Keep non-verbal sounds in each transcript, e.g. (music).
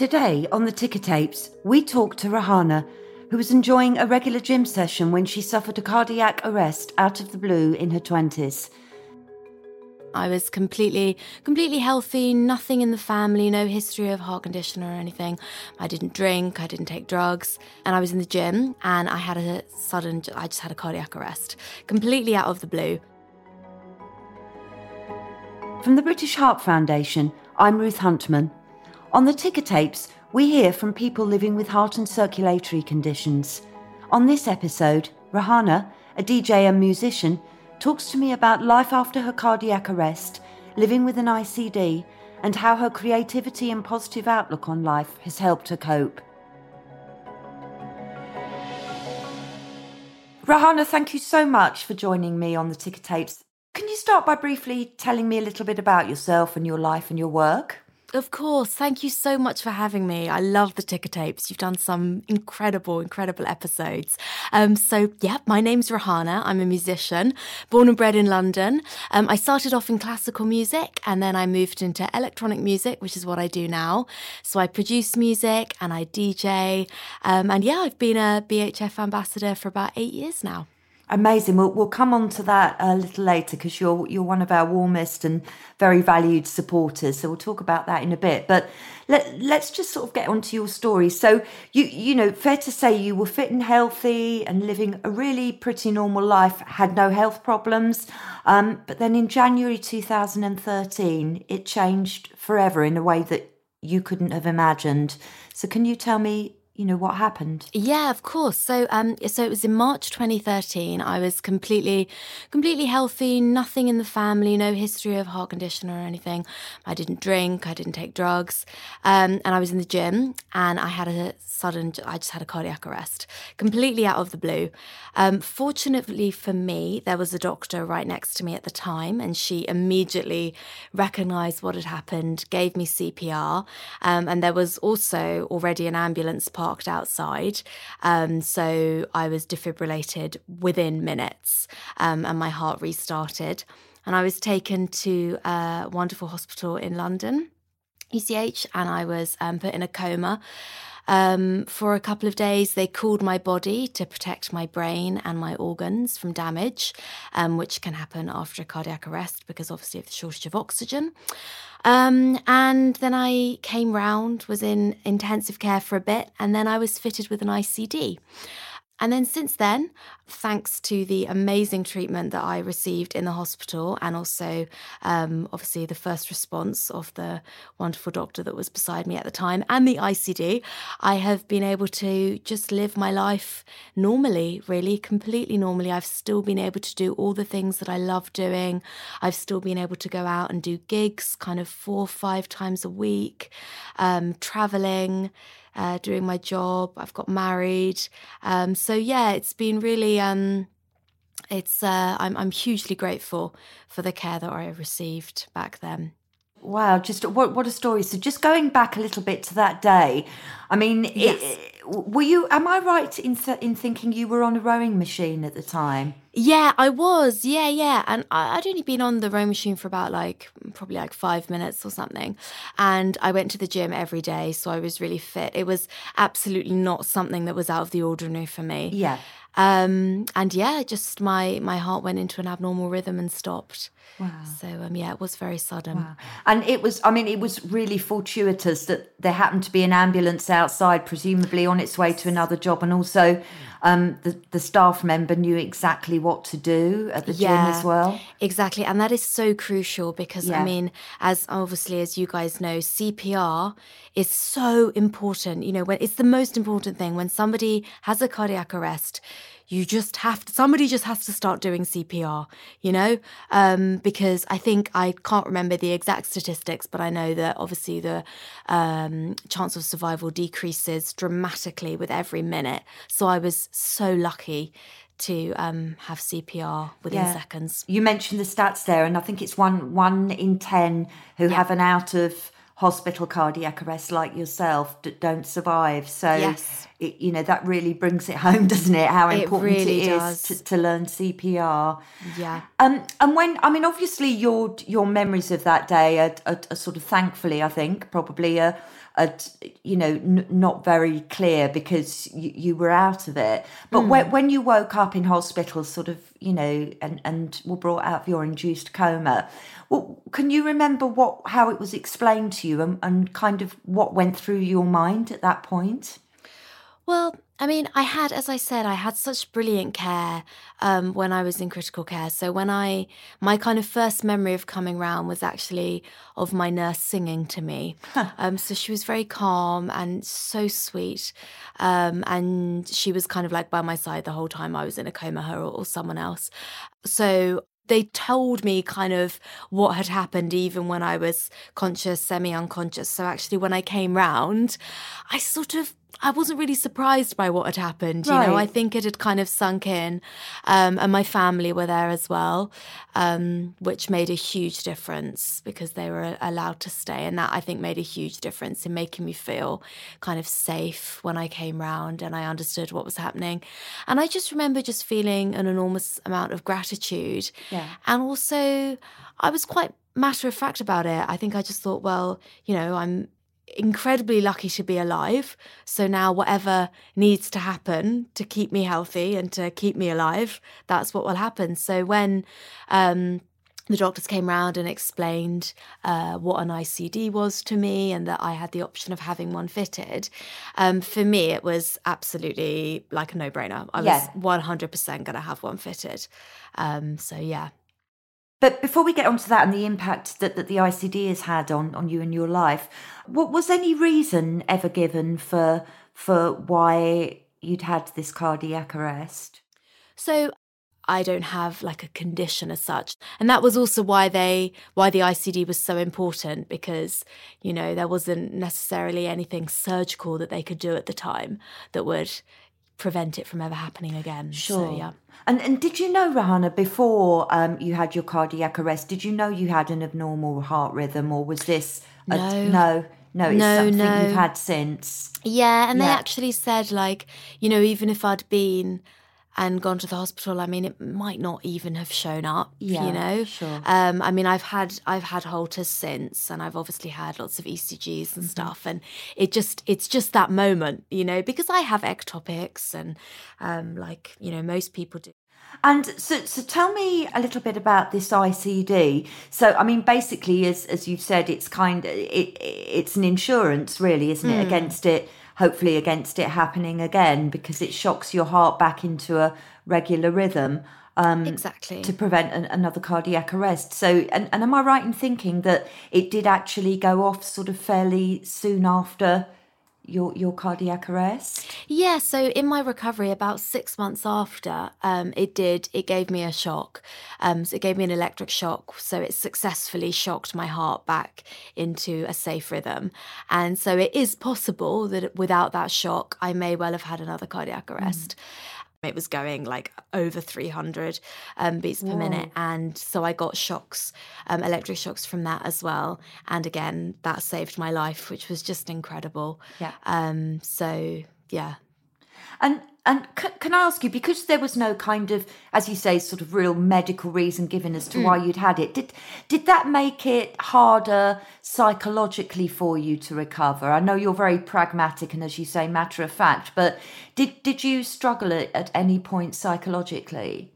Today on the Ticker Tapes, we talk to Rahana, who was enjoying a regular gym session when she suffered a cardiac arrest out of the blue in her 20s. I was completely, completely healthy, nothing in the family, no history of heart condition or anything. I didn't drink, I didn't take drugs, and I was in the gym and I had a sudden, I just had a cardiac arrest, completely out of the blue. From the British Heart Foundation, I'm Ruth Huntman. On the ticker tapes, we hear from people living with heart and circulatory conditions. On this episode, Rahana, a DJ and musician, talks to me about life after her cardiac arrest, living with an ICD, and how her creativity and positive outlook on life has helped her cope. Rahana, thank you so much for joining me on the ticker tapes. Can you start by briefly telling me a little bit about yourself and your life and your work? Of course. Thank you so much for having me. I love the ticker tapes. You've done some incredible, incredible episodes. Um, so, yeah, my name's Rahana. I'm a musician, born and bred in London. Um, I started off in classical music and then I moved into electronic music, which is what I do now. So, I produce music and I DJ. Um, and yeah, I've been a BHF ambassador for about eight years now. Amazing. We'll, we'll come on to that a little later because you're you're one of our warmest and very valued supporters. So we'll talk about that in a bit. But let let's just sort of get onto your story. So you you know, fair to say you were fit and healthy and living a really pretty normal life, had no health problems. Um, but then in January 2013, it changed forever in a way that you couldn't have imagined. So can you tell me you know what happened? Yeah of course. So um so it was in march 2013 i was completely completely healthy nothing in the family no history of heart condition or anything. I didn't drink i didn't take drugs um, and i was in the gym and i had a sudden i just had a cardiac arrest completely out of the blue. Um, fortunately for me there was a doctor right next to me at the time and she immediately recognized what had happened gave me cpr um, and there was also already an ambulance part parked outside. Um, so I was defibrillated within minutes um, and my heart restarted. And I was taken to a wonderful hospital in London, UCH, and I was um, put in a coma. Um, for a couple of days, they cooled my body to protect my brain and my organs from damage, um, which can happen after a cardiac arrest because obviously of the shortage of oxygen. Um, and then I came round, was in intensive care for a bit, and then I was fitted with an ICD. And then since then, thanks to the amazing treatment that I received in the hospital, and also um, obviously the first response of the wonderful doctor that was beside me at the time and the ICD, I have been able to just live my life normally, really, completely normally. I've still been able to do all the things that I love doing. I've still been able to go out and do gigs kind of four or five times a week, um, traveling uh, doing my job. I've got married. Um, so yeah, it's been really. Um, it's uh, I'm I'm hugely grateful for the care that I received back then. Wow, just what what a story! So just going back a little bit to that day, I mean, yes. it, were you? Am I right in in thinking you were on a rowing machine at the time? Yeah, I was. Yeah, yeah, and I, would only been on the rowing machine for about like probably like five minutes or something, and I went to the gym every day, so I was really fit. It was absolutely not something that was out of the ordinary for me. Yeah. Um, and yeah, just my my heart went into an abnormal rhythm and stopped. Wow. So um, yeah, it was very sudden. Wow. And it was, I mean, it was really fortuitous that there happened to be an ambulance outside, presumably on its way to another job, and also um, the the staff member knew exactly what to do at the yeah, gym as well. Exactly, and that is so crucial because yeah. I mean, as obviously as you guys know, CPR is so important. You know, when it's the most important thing when somebody has a cardiac arrest you just have to, somebody just has to start doing CPR, you know? Um, because I think I can't remember the exact statistics, but I know that obviously the um, chance of survival decreases dramatically with every minute. So I was so lucky to um, have CPR within yeah. seconds. You mentioned the stats there, and I think it's one one in ten who yeah. have an out of hospital cardiac arrest like yourself that don't survive. So, yes. it, you know, that really brings it (laughs) home, doesn't it? How important it, really it is to, to, learn CPR. Yeah. Um, and when, I mean, obviously your your memories of that day are, are, are, sort of thankfully, I think, probably are, you know, n- not very clear because you, you were out of it. But mm. when, when you woke up in hospital, sort of, you know, and, and were brought out of your induced coma, well, can you remember what how it was explained to you and, and kind of what went through your mind at that point? Well, I mean, I had, as I said, I had such brilliant care um, when I was in critical care. So when I, my kind of first memory of coming round was actually of my nurse singing to me. (laughs) um, so she was very calm and so sweet, um, and she was kind of like by my side the whole time I was in a coma, her or, or someone else. So they told me kind of what had happened even when I was conscious, semi unconscious. So actually, when I came round, I sort of I wasn't really surprised by what had happened. You right. know, I think it had kind of sunk in, um, and my family were there as well, um, which made a huge difference because they were allowed to stay, and that I think made a huge difference in making me feel kind of safe when I came round and I understood what was happening. And I just remember just feeling an enormous amount of gratitude, yeah. and also I was quite matter of fact about it. I think I just thought, well, you know, I'm incredibly lucky to be alive. So now, whatever needs to happen to keep me healthy and to keep me alive, that's what will happen. So when um, the doctors came round and explained uh, what an ICD was to me and that I had the option of having one fitted. Um, for me, it was absolutely like a no brainer. I was 100% going to have one fitted. Um, so, yeah. But before we get onto that and the impact that, that the ICD has had on, on you and your life, what was any reason ever given for for why you'd had this cardiac arrest? So I don't have like a condition as such. And that was also why they why the ICD was so important because, you know, there wasn't necessarily anything surgical that they could do at the time that would prevent it from ever happening again. Sure. So, yeah. And and did you know, Rahana, before um, you had your cardiac arrest, did you know you had an abnormal heart rhythm, or was this a, no, no, no, it's no, something no. you've had since? Yeah, and yeah. they actually said like, you know, even if I'd been and gone to the hospital, I mean, it might not even have shown up. Yeah, you know. Sure. Um, I mean, I've had I've had Holters since, and I've obviously had lots of ECGs and mm-hmm. stuff, and it just it's just that moment, you know, because I have ectopics, and um, like you know, most people do. And so, so tell me a little bit about this ICD. So, I mean, basically, as as you've said, it's kind of it, it's an insurance, really, isn't it, mm. against it hopefully against it happening again because it shocks your heart back into a regular rhythm. Um, exactly to prevent an, another cardiac arrest. So, and, and am I right in thinking that it did actually go off sort of fairly soon after your your cardiac arrest? Yeah, so in my recovery, about six months after, um, it did. It gave me a shock. Um, so it gave me an electric shock. So it successfully shocked my heart back into a safe rhythm. And so it is possible that without that shock, I may well have had another cardiac arrest. Mm. It was going like over 300 um, beats Whoa. per minute. And so I got shocks, um, electric shocks from that as well. And again, that saved my life, which was just incredible. Yeah. Um, so, yeah. And and c- can I ask you, because there was no kind of, as you say, sort of real medical reason given as to mm. why you'd had it, did did that make it harder psychologically for you to recover? I know you're very pragmatic and, as you say, matter of fact, but did did you struggle at, at any point psychologically?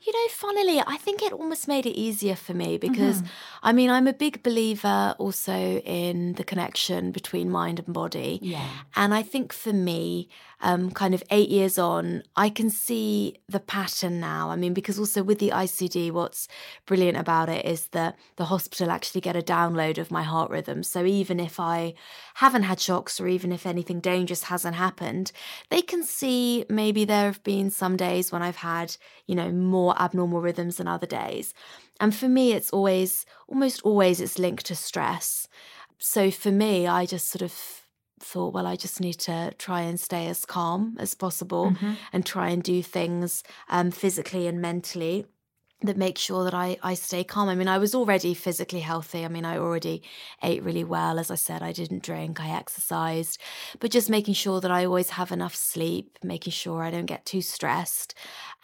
You know, funnily, I think it almost made it easier for me because, mm-hmm. I mean, I'm a big believer also in the connection between mind and body. Yeah. And I think for me, um, kind of eight years on, I can see the pattern now. I mean, because also with the ICD, what's brilliant about it is that the hospital actually get a download of my heart rhythm. So even if I haven't had shocks or even if anything dangerous hasn't happened, they can see maybe there have been some days when I've had, you know, more abnormal rhythms than other days. And for me, it's always, almost always, it's linked to stress. So for me, I just sort of thought, well, I just need to try and stay as calm as possible mm-hmm. and try and do things um, physically and mentally that make sure that I, I stay calm. I mean, I was already physically healthy. I mean, I already ate really well. As I said, I didn't drink, I exercised, but just making sure that I always have enough sleep, making sure I don't get too stressed.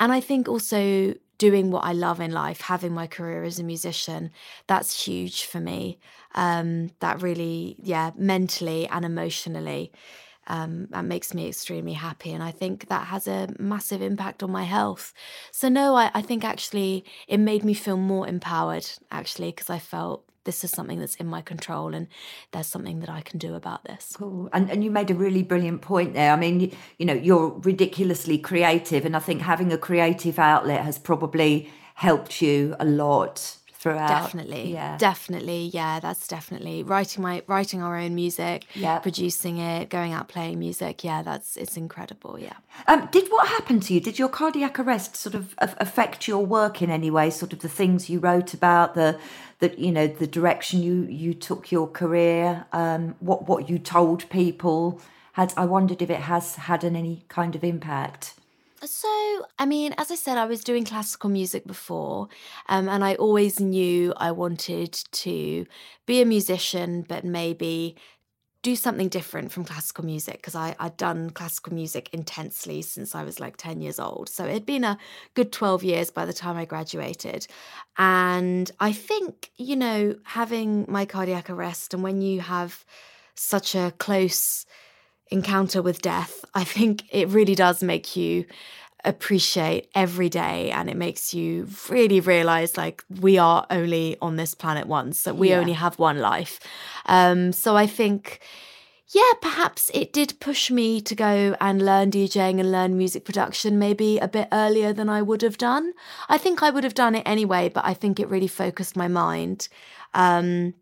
And I think also doing what I love in life, having my career as a musician, that's huge for me. Um, that really, yeah, mentally and emotionally, um, that makes me extremely happy. And I think that has a massive impact on my health. So, no, I, I think actually it made me feel more empowered, actually, because I felt this is something that's in my control and there's something that I can do about this. Cool. And, and you made a really brilliant point there. I mean, you, you know, you're ridiculously creative, and I think having a creative outlet has probably helped you a lot throughout. Definitely. Yeah. Definitely. Yeah, that's definitely writing my writing our own music, yeah. producing it, going out playing music. Yeah, that's it's incredible. Yeah. Um, did what happened to you? Did your cardiac arrest sort of affect your work in any way? Sort of the things you wrote about, the that you know, the direction you you took your career, um, what what you told people. Had I wondered if it has had an, any kind of impact? So, I mean, as I said, I was doing classical music before, um, and I always knew I wanted to be a musician, but maybe do something different from classical music because I'd done classical music intensely since I was like 10 years old. So it'd been a good 12 years by the time I graduated. And I think, you know, having my cardiac arrest and when you have such a close encounter with death, I think it really does make you appreciate every day and it makes you really realize like we are only on this planet once that we yeah. only have one life. Um so i think yeah perhaps it did push me to go and learn djing and learn music production maybe a bit earlier than i would have done. I think i would have done it anyway but i think it really focused my mind. Um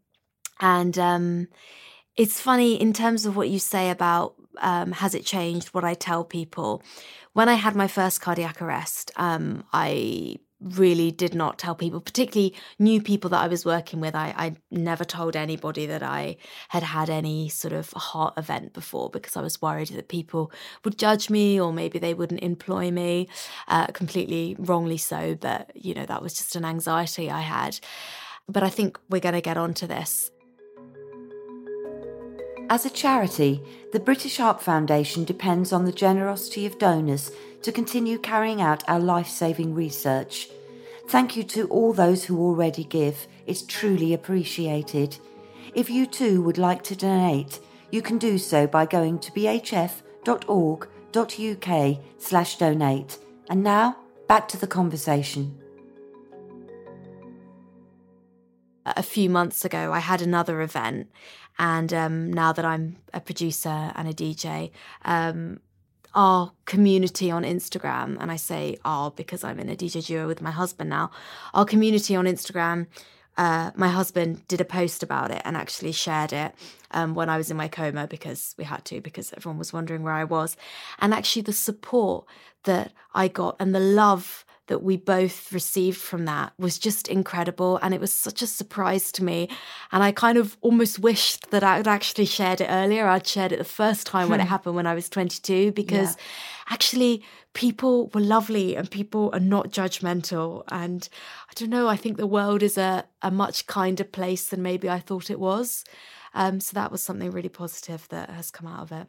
and um it's funny in terms of what you say about um, has it changed what I tell people. When I had my first cardiac arrest, um, I really did not tell people, particularly new people that I was working with. I, I never told anybody that I had had any sort of heart event before because I was worried that people would judge me or maybe they wouldn't employ me. Uh, completely wrongly so, but you know, that was just an anxiety I had. But I think we're going to get onto this. As a charity, the British Heart Foundation depends on the generosity of donors to continue carrying out our life saving research. Thank you to all those who already give, it's truly appreciated. If you too would like to donate, you can do so by going to bhf.org.uk slash donate. And now, back to the conversation. A few months ago, I had another event and um, now that I'm a producer and a DJ, um, our community on Instagram, and I say our because I'm in a DJ duo with my husband now, our community on Instagram. Uh, my husband did a post about it and actually shared it um, when I was in my coma because we had to, because everyone was wondering where I was. And actually, the support that I got and the love that we both received from that was just incredible. And it was such a surprise to me. And I kind of almost wished that I'd actually shared it earlier. I'd shared it the first time when it hmm. happened when I was 22, because yeah. actually people were lovely and people are not judgmental. And I don't know, I think the world is a, a much kinder place than maybe I thought it was. Um, so that was something really positive that has come out of it.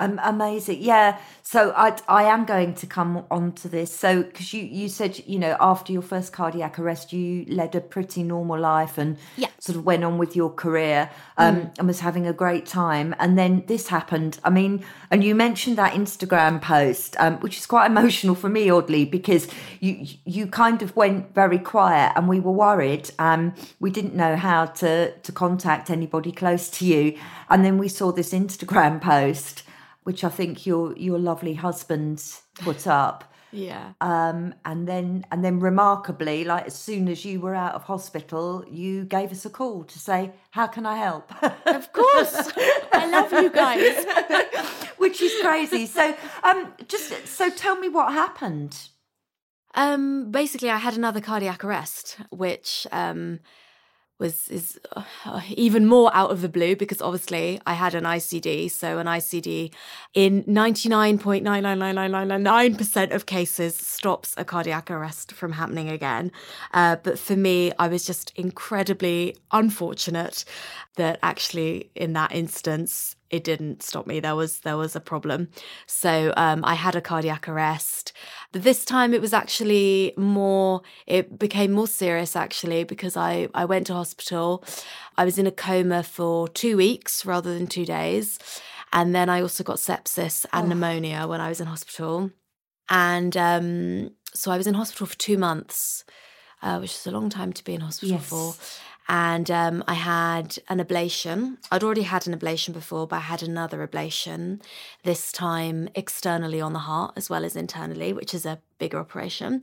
Um, amazing, yeah. So I I am going to come on to this. So because you you said you know after your first cardiac arrest you led a pretty normal life and yeah. sort of went on with your career um, mm. and was having a great time. And then this happened. I mean, and you mentioned that Instagram post, um, which is quite (laughs) emotional for me, oddly, because you you kind of went very quiet and we were worried. Um, we didn't know how to to contact anybody close to you, and then we saw this Instagram (laughs) post which I think your your lovely husband put up. Yeah. Um, and then and then remarkably, like as soon as you were out of hospital, you gave us a call to say, "How can I help?" Of course, I love you guys. (laughs) Which is crazy. So, um, just so tell me what happened. Um, basically, I had another cardiac arrest, which um was is uh, even more out of the blue because obviously I had an ICD. So an ICD in 99.99999% of cases stops a cardiac arrest from happening again. Uh, but for me, I was just incredibly unfortunate that actually in that instance it didn't stop me. There was there was a problem. So um, I had a cardiac arrest. But this time it was actually more. It became more serious actually because I I went to hospital. I was in a coma for two weeks rather than two days, and then I also got sepsis and oh. pneumonia when I was in hospital. And um, so I was in hospital for two months, uh, which is a long time to be in hospital yes. for and um, I had an ablation. I'd already had an ablation before, but I had another ablation, this time externally on the heart as well as internally, which is a bigger operation.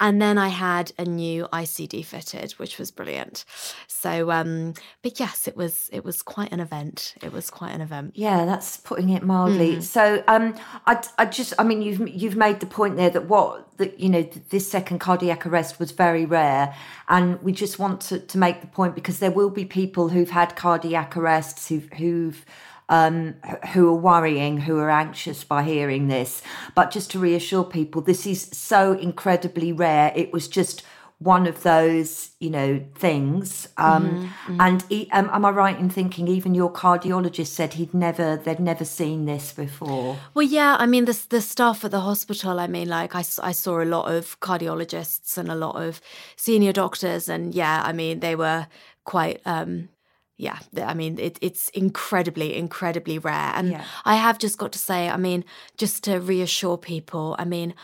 And then I had a new ICD fitted, which was brilliant. So, um, but yes, it was it was quite an event. It was quite an event. Yeah, that's putting it mildly. Mm. So, um, I, I just, I mean, you've you've made the point there that what that you know this second cardiac arrest was very rare, and we just want to to make the point because there will be people who've had cardiac arrests who've who've um, who are worrying, who are anxious by hearing this. But just to reassure people, this is so incredibly rare. It was just one of those, you know, things. Um, mm-hmm, mm-hmm. And he, um, am I right in thinking even your cardiologist said he'd never, they'd never seen this before? Well, yeah. I mean, the the staff at the hospital. I mean, like I, I saw a lot of cardiologists and a lot of senior doctors, and yeah, I mean, they were quite um, yeah, I mean, it, it's incredibly, incredibly rare. And yeah. I have just got to say, I mean, just to reassure people, I mean,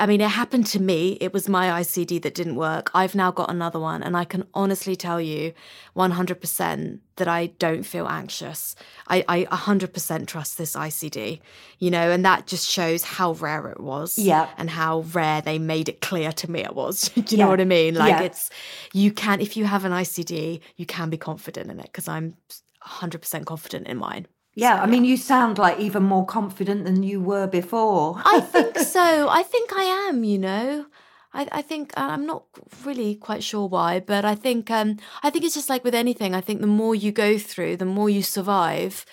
I mean, it happened to me. It was my ICD that didn't work. I've now got another one, and I can honestly tell you 100% that I don't feel anxious. I, I 100% trust this ICD, you know, and that just shows how rare it was. Yeah. And how rare they made it clear to me it was. (laughs) Do you yeah. know what I mean? Like, yeah. it's, you can, if you have an ICD, you can be confident in it because I'm 100% confident in mine. Yeah, so, I mean, you sound like even more confident than you were before. I (laughs) think so. I think I am, you know. I, I think uh, I'm not really quite sure why, but I think um, I think it's just like with anything. I think the more you go through, the more you survive.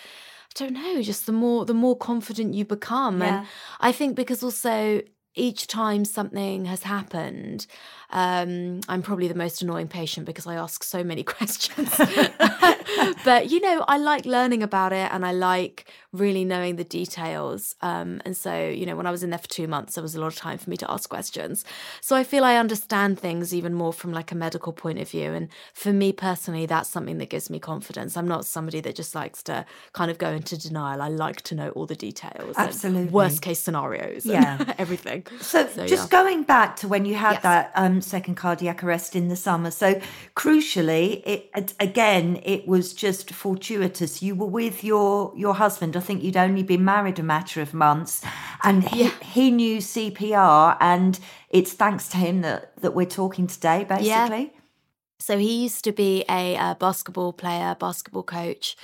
I don't know, just the more the more confident you become. Yeah. And I think because also each time something has happened, um, I'm probably the most annoying patient because I ask so many (laughs) questions. (laughs) but you know, I like learning about it and I like really knowing the details. Um, and so, you know, when I was in there for two months, there was a lot of time for me to ask questions. So I feel I understand things even more from like a medical point of view. And for me personally, that's something that gives me confidence. I'm not somebody that just likes to kind of go into denial. I like to know all the details. Absolutely. Worst case scenarios. Yeah. (laughs) everything. So, so just yeah. going back to when you had yes. that um, second cardiac arrest in the summer. So crucially, it again, it was just fortuitous. You were with your your husband. I think you'd only been married a matter of months, and he, yeah. he knew CPR, and it's thanks to him that that we're talking today, basically. Yeah. So he used to be a, a basketball player, basketball coach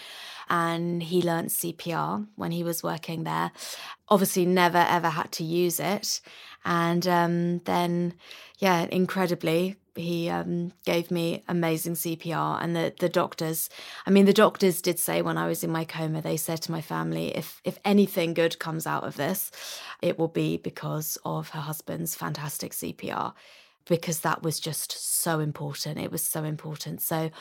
and he learnt CPR when he was working there. Obviously, never ever had to use it. And um, then, yeah, incredibly, he um, gave me amazing CPR. And the, the doctors, I mean, the doctors did say when I was in my coma, they said to my family, if, if anything good comes out of this, it will be because of her husband's fantastic CPR because that was just so important. It was so important. So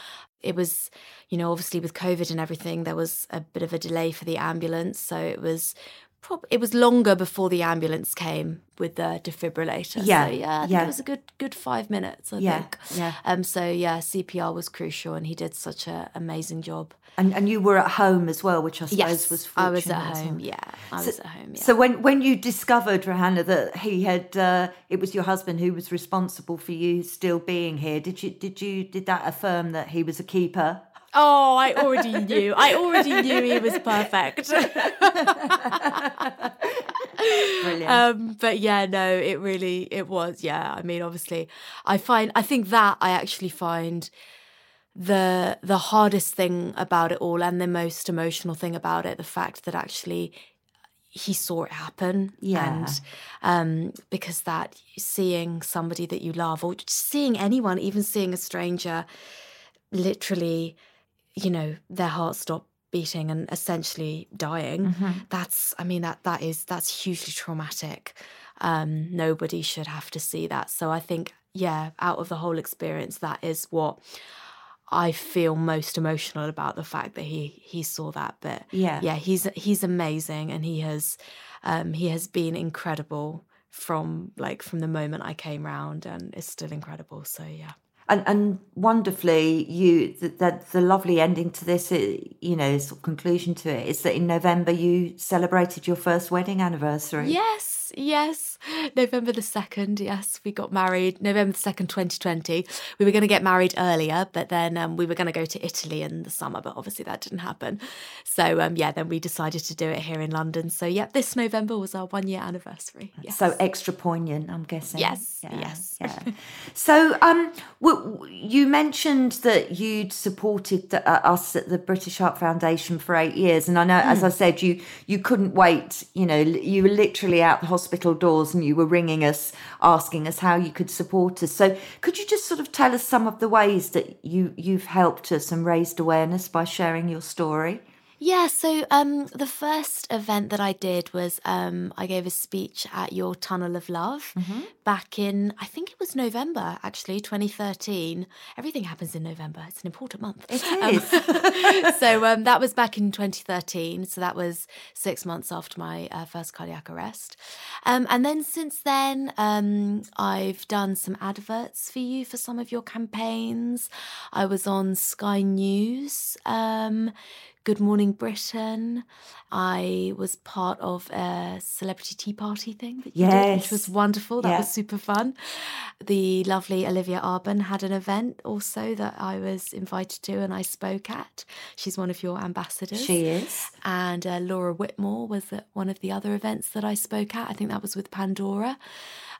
it was, you know, obviously with COVID and everything, there was a bit of a delay for the ambulance. So it was prob- it was longer before the ambulance came with the defibrillator. Yeah, so, yeah, yeah. it was a good good five minutes. I yeah, think. Yeah. Um. So yeah, CPR was crucial, and he did such an amazing job. And and you were at home as well, which I suppose yes, was I was at home. Yeah, I so, was at home. Yeah. So when when you discovered Rahana that he had, uh, it was your husband who was responsible for you still being here. Did you did you did that affirm that he was a keeper? Oh, I already knew. I already knew he was perfect. (laughs) Brilliant. Um, but yeah, no, it really it was. Yeah, I mean, obviously, I find I think that I actually find the the hardest thing about it all and the most emotional thing about it the fact that actually he saw it happen yeah and um because that seeing somebody that you love or seeing anyone even seeing a stranger literally you know, their heart stop beating and essentially dying. Mm-hmm. That's, I mean, that that is that's hugely traumatic. Um, nobody should have to see that. So I think, yeah, out of the whole experience, that is what I feel most emotional about the fact that he he saw that. But Yeah. yeah, he's he's amazing, and he has um, he has been incredible from like from the moment I came round, and is still incredible. So yeah. And, and wonderfully, you the, the, the lovely ending to this, uh, you know, sort of conclusion to it is that in November you celebrated your first wedding anniversary. Yes, yes. November the 2nd, yes, we got married. November the 2nd, 2020. We were going to get married earlier, but then um, we were going to go to Italy in the summer, but obviously that didn't happen. So, um, yeah, then we decided to do it here in London. So, yeah, this November was our one year anniversary. Yes. So extra poignant, I'm guessing. Yes, yes. Yeah. so, um, w- you mentioned that you'd supported the, uh, us at the British Heart Foundation for eight years, and I know, as I said, you you couldn't wait. You know, you were literally out the hospital doors, and you were ringing us, asking us how you could support us. So, could you just sort of tell us some of the ways that you you've helped us and raised awareness by sharing your story? Yeah, so um, the first event that I did was um, I gave a speech at your Tunnel of Love back in, I think it was November actually, 2013. Everything happens in November, it's an important month. It Um, (laughs) so um, that was back in 2013. So that was six months after my uh, first cardiac arrest. Um, and then since then, um, I've done some adverts for you for some of your campaigns. I was on Sky News. Good Morning Britain. I was part of a celebrity tea party thing that you did, which was wonderful. That Yeah. was super fun. The lovely Olivia Arbon had an event also that I was invited to and I spoke at. She's one of your ambassadors. she is. And uh, Laura Whitmore was at one of the other events that I spoke at. I think that was with Pandora.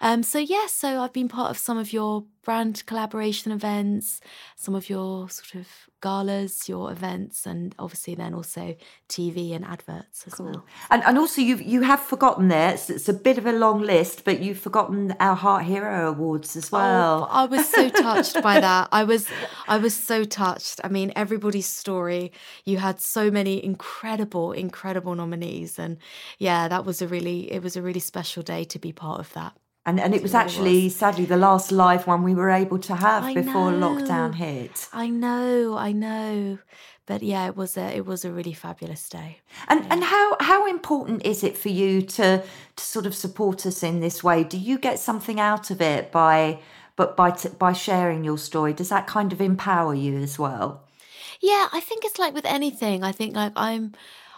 Um, so, yes, so I've been part of some of your brand collaboration events, some of your sort of galas, your events, and obviously then also TV and adverts as well. And and also you you have forgotten there. It's, it's a bit of a long list, but you've forgotten our Heart Hero Awards as well. Oh, I was so touched by (laughs) that. I was I was so touched. I mean, everybody's story. You had so many incredible, incredible nominees. And yeah, that was a really it was a really special day to be part of that. And and it was actually sadly the last live one we were able to have I before know. lockdown hit. I know, I know. But yeah, it was a it was a really fabulous day. And and how how important is it for you to to sort of support us in this way? Do you get something out of it by but by t- by sharing your story? Does that kind of empower you as well? Yeah, I think it's like with anything. I think like I'm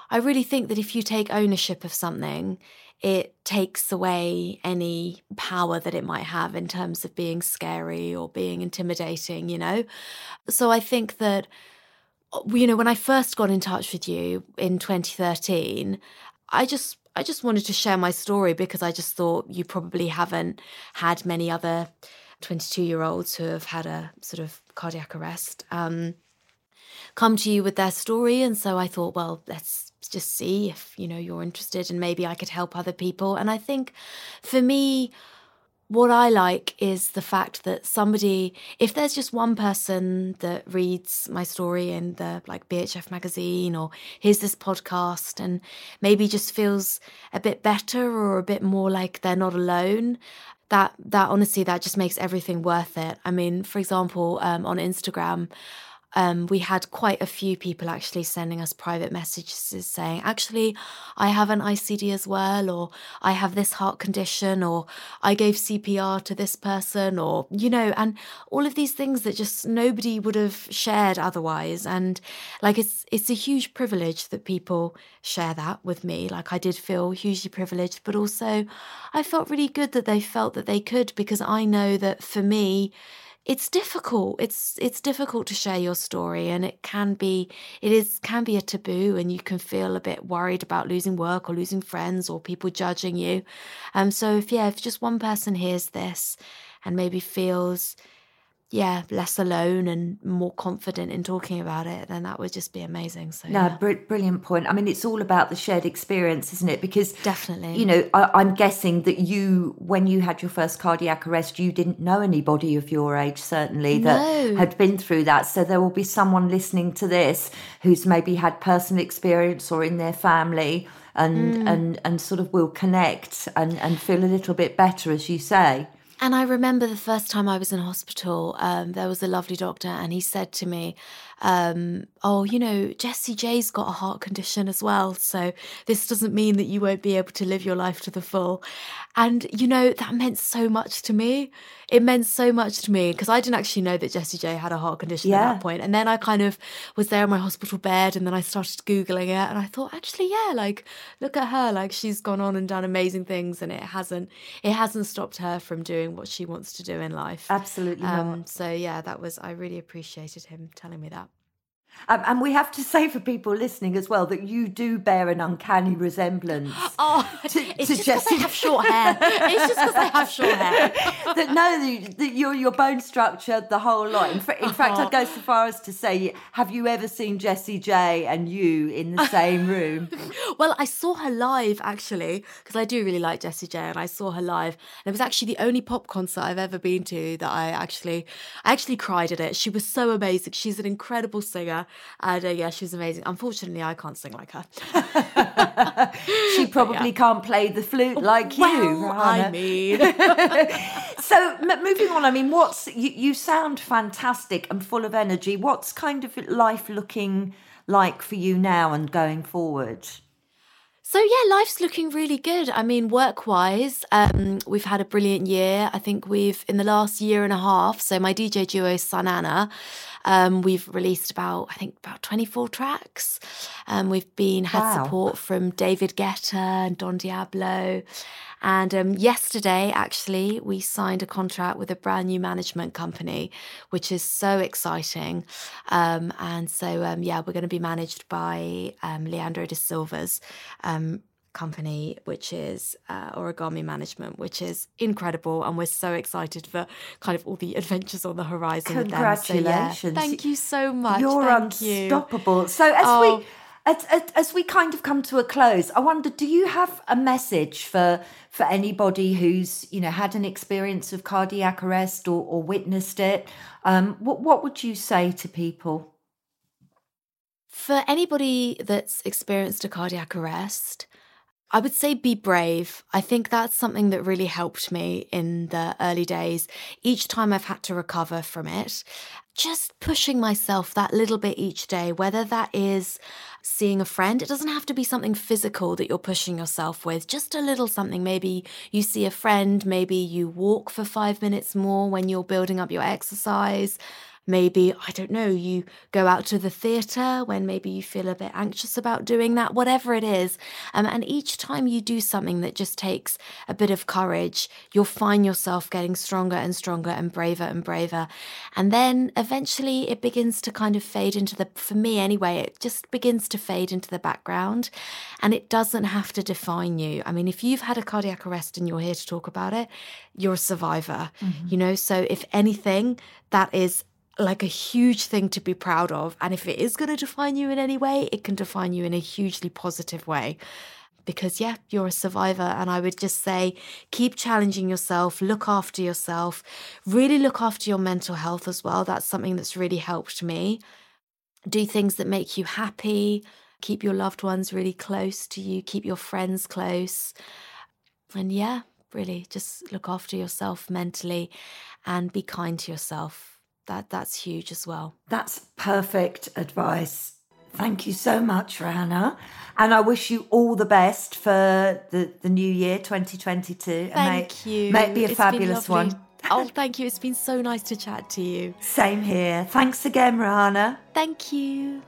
I really think that if you take ownership of something, it takes away any power that it might have in terms of being scary or being intimidating, you know? So I think that you know, when I first got in touch with you in 2013, I just I just wanted to share my story because I just thought you probably haven't had many other 22 year olds who have had a sort of cardiac arrest um, come to you with their story. And so I thought, well, let's just see if, you know, you're interested and maybe I could help other people. And I think for me, what I like is the fact that somebody, if there's just one person that reads my story in the like BHF magazine or hears this podcast and maybe just feels a bit better or a bit more like they're not alone, that that honestly that just makes everything worth it. I mean, for example, um, on Instagram, um, we had quite a few people actually sending us private messages saying, actually, I have an ICD as well, or I have this heart condition, or I gave CPR to this person, or, you know, and all of these things that just nobody would have shared otherwise. And like, it's, it's a huge privilege that people share that with me. Like, I did feel hugely privileged, but also I felt really good that they felt that they could because I know that for me, it's difficult. It's it's difficult to share your story and it can be it is can be a taboo and you can feel a bit worried about losing work or losing friends or people judging you. Um so if yeah if just one person hears this and maybe feels yeah less alone and more confident in talking about it then that would just be amazing so No, yeah, br- brilliant point. I mean, it's all about the shared experience, isn't it? Because Definitely. you know, I, I'm guessing that you, when you had your first cardiac arrest, you didn't know anybody of your age, certainly, that No. had been through that. So there will be someone listening to this who's maybe had personal experience or in their family, and Mm. and and sort of will connect and and feel a little bit better, as you say. And I remember the first time I was in hospital, um, there was a lovely doctor, and he said to me, um, oh, you know, Jessie J's got a heart condition as well. So this doesn't mean that you won't be able to live your life to the full. And, you know, that meant so much to me. It meant so much to me because I didn't actually know that Jessie J had a heart condition yeah. at that point. And then I kind of was there in my hospital bed and then I started Googling it and I thought, actually, yeah, like, look at her. Like, she's gone on and done amazing things and it hasn't, it hasn't stopped her from doing what she wants to do in life. Absolutely. Um, so, yeah, that was, I really appreciated him telling me that. Um, and we have to (laughs) say for people listening as well that you do bear an uncanny resemblance. (gasps) Oh, to, it's to just because I have short hair. it's just because I have short hair. (laughs) that no, that your your bone structure, the whole lot. In, fa- in uh-huh. fact, I'd go so far as to say, have you ever seen Jessie J and you in the same room? (laughs) well, I saw her live actually because I do really like Jessie J, and I saw her live. And it was actually the only pop concert I've ever been to that I actually, I actually cried at it. She was so amazing. She's an incredible singer. And uh, yeah, she was amazing. Unfortunately, I can't sing like her. (laughs) she probably yeah. can't play the flute like well, you. I (laughs) mean. (laughs) so m- moving on, I mean, what's you, you sound fantastic and full of energy. What's kind of life looking like for you now and going forward? So yeah, life's looking really good. I mean, work-wise, um, we've had a brilliant year. I think we've in the last year and a half. So my DJ duo, Sanana, um, we've released about, I think, about 24 tracks. Um, we've been had wow. support from David Guetta and Don Diablo. And um, yesterday, actually, we signed a contract with a brand new management company, which is so exciting. Um, and so, um, yeah, we're going to be managed by um, Leandro Da Silva's um, company, which is uh, Origami Management, which is incredible, and we're so excited for kind of all the adventures on the horizon. Congratulations! So, yeah, thank you so much. You're thank unstoppable. You. So as oh. we. As, as, we kind of come to a close, I wonder, do you have a message for for anybody who's you know had an experience of cardiac arrest or, or witnessed it? Um, what what would you say to people? For anybody that's experienced a cardiac arrest, I would say be brave. I think that's something that really helped me in the early days. Each time I've had to recover from it, just pushing myself that little bit each day, whether that is seeing a friend, it doesn't have to be something physical that you're pushing yourself with, just a little something. Maybe you see a friend, maybe you walk for five minutes more when you're building up your exercise. Maybe, I don't know, you go out to the theatre when maybe you feel a bit anxious about doing that, whatever it is. Um, and each time you do something that just takes a bit of courage, you'll find yourself getting stronger and stronger and braver and braver. And then eventually it begins to kind of fade into the, for me anyway, it just begins to fade into the background. And it doesn't have to define you. I mean, if you've had a cardiac arrest and you're here to talk about it, you're a survivor, mm-hmm. you know? So if anything, that is like a huge thing to be proud of. And if it is going to define you in any way, it can define you in a hugely positive way. Because, yeah, you're a survivor. And I would just say keep challenging yourself, look after yourself, really look after your mental health as well. That's something that's really helped me. Do things that make you happy, keep your loved ones really close to you, keep your friends close. And yeah, really just look after yourself mentally and be kind to yourself that that's huge as well. That's perfect advice. Thank you so much, Rana. And I wish you all the best for the, the new year, 2022. Thank may, you. May it be a it's fabulous one. oh, thank you. It's been so nice to chat to you. Same here. Thanks again, Rana. Thank you.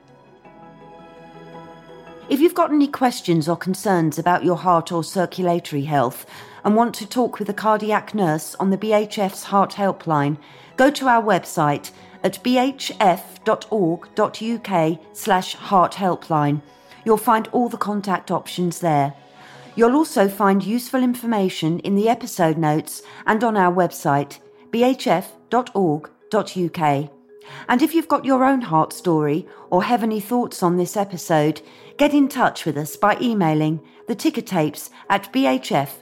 If you've got any questions or concerns about your heart or circulatory health and want to talk with a cardiac nurse on the BHF's Heart Helpline, go to our website at bhf.org.uk slash heart helpline. You'll find all the contact options there. You'll also find useful information in the episode notes and on our website, bhf.org.uk. And if you've got your own heart story or have any thoughts on this episode, get in touch with us by emailing the ticker tapes at bhf.org.uk.